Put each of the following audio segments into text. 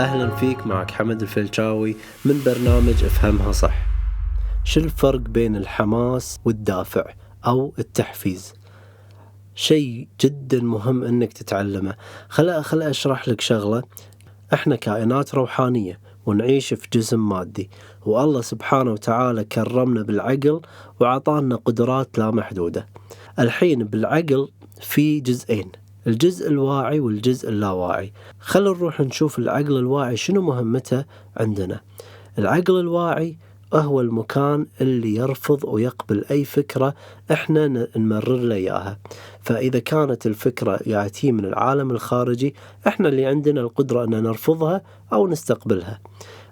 أهلا فيك معك حمد الفلشاوي من برنامج أفهمها صح. شو الفرق بين الحماس والدافع أو التحفيز؟ شيء جدا مهم إنك تتعلمه. خلا خلا أشرح لك شغلة. إحنا كائنات روحانية ونعيش في جسم مادي والله سبحانه وتعالى كرمنا بالعقل وعطانا قدرات لا محدودة. الحين بالعقل في جزئين. الجزء الواعي والجزء اللاواعي. خلينا نروح نشوف العقل الواعي شنو مهمته عندنا. العقل الواعي هو المكان اللي يرفض ويقبل أي فكرة إحنا نمرر له إياها. فإذا كانت الفكرة يأتي من العالم الخارجي إحنا اللي عندنا القدرة أن نرفضها أو نستقبلها.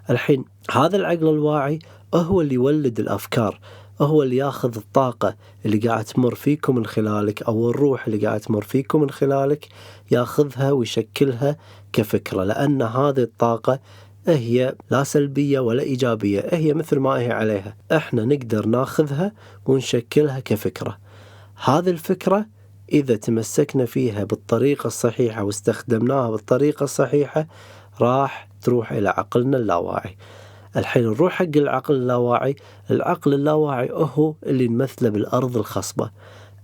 الحين هذا العقل الواعي هو اللي يولد الأفكار هو اللي ياخذ الطاقة اللي قاعد تمر فيكم من خلالك أو الروح اللي قاعد تمر فيكم من خلالك ياخذها ويشكلها كفكرة لأن هذه الطاقة هي لا سلبية ولا إيجابية هي مثل ما هي عليها. إحنا نقدر ناخذها ونشكلها كفكرة. هذه الفكرة إذا تمسكنا فيها بالطريقة الصحيحة واستخدمناها بالطريقة الصحيحة راح تروح إلى عقلنا اللاواعي. الحين نروح حق العقل اللاواعي. العقل اللاواعي هو اللي نمثله بالأرض الخصبة.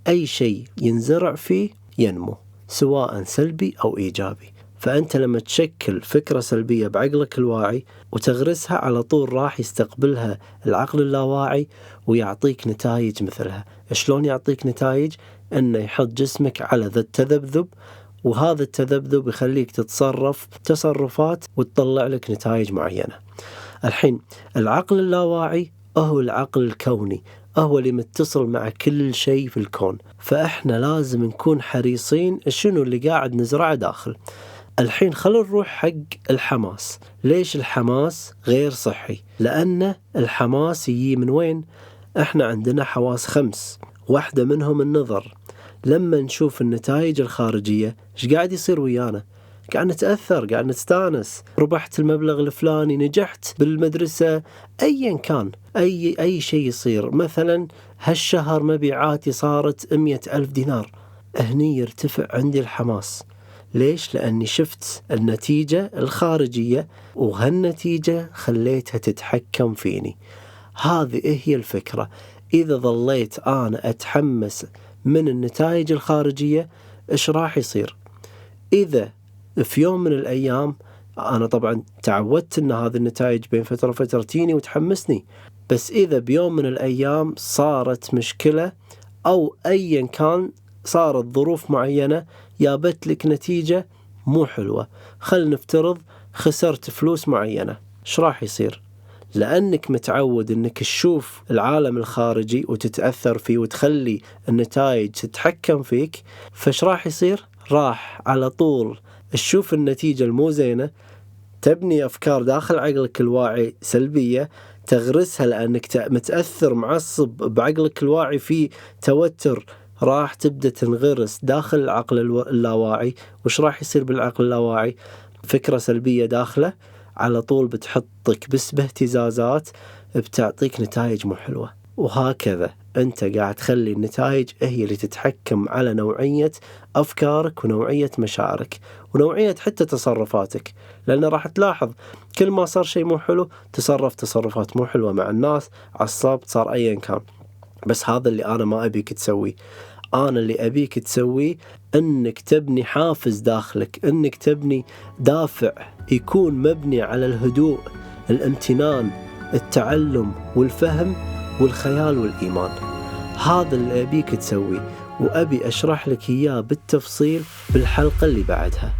أي شيء ينزرع فيه ينمو سواء سلبي أو إيجابي. فأنت لما تشكل فكرة سلبية بعقلك الواعي وتغرسها على طول راح يستقبلها العقل اللاواعي ويعطيك نتائج مثلها. شلون يعطيك نتائج؟ أنه يحط جسمك على ذا التذبذب وهذا التذبذب يخليك تتصرف تصرفات وتطلع لك نتائج معينة. الحين العقل اللاواعي هو العقل الكوني هو اللي متصل مع كل شيء في الكون. فإحنا لازم نكون حريصين شنو اللي قاعد نزرعه داخل. الحين خلونا نروح حق الحماس. ليش الحماس غير صحي؟ لأن الحماس يجي من وين؟ إحنا عندنا حواس خمس واحدة منهم النظر. لما نشوف النتائج الخارجية إيش قاعد يصير ويانا؟ قاعد نتأثر قاعد نستأنس. ربحت المبلغ الفلاني نجحت بالمدرسة. أيا كان أي, أي شيء يصير. مثلا هالشهر مبيعاتي صارت مية ألف دينار. هني يرتفع عندي الحماس. ليش؟ لأني شفت النتيجة الخارجية وهالنتيجة خليتها تتحكم فيني. هذه هي الفكرة. إذا ظليت أنا أتحمس من النتائج الخارجية إيش راح يصير؟ إذا في يوم من الأيام أنا طبعا تعودت أن هذه النتائج بين فترة وفترة تجيني وتحمسني. بس إذا بيوم من الأيام صارت مشكلة أو أيا كان صارت ظروف معينة جابت لك نتيجة مو حلوة. خل نفترض خسرت فلوس معينة. إيش راح يصير؟ لأنك متعود أنك تشوف العالم الخارجي وتتأثر فيه وتخلي النتائج تتحكم فيك فإيش راح يصير؟ راح على طول تشوف النتيجة المو زينة تبني أفكار داخل عقلك الواعي سلبية تغرسها لأنك متأثر معصب بعقلك الواعي في توتر. راح تبدأ تنغرس داخل العقل اللاواعي. وش راح يصير بالعقل اللاواعي؟ فكرة سلبية داخله. على طول بتحطك بس باهتزازات بتعطيك نتائج مو حلوة. وهكذا. أنت قاعد تخلي النتائج هي اللي تتحكم على نوعية أفكارك ونوعية مشاعرك ونوعية حتى تصرفاتك. لأن راح تلاحظ كل ما صار شيء مو حلو تصرف تصرفات مو حلوة مع الناس عصبت صار ايا كان. بس هذا اللي أنا ما أبيك تسويه. أنا اللي أبيك تسويه إنك تبني حافز داخلك إنك تبني دافع يكون مبني على الهدوء الامتنان التعلم والفهم والخيال والإيمان. هذا اللي أبيك تسويه وأبي أشرح لك إياه بالتفصيل بالحلقة اللي بعدها.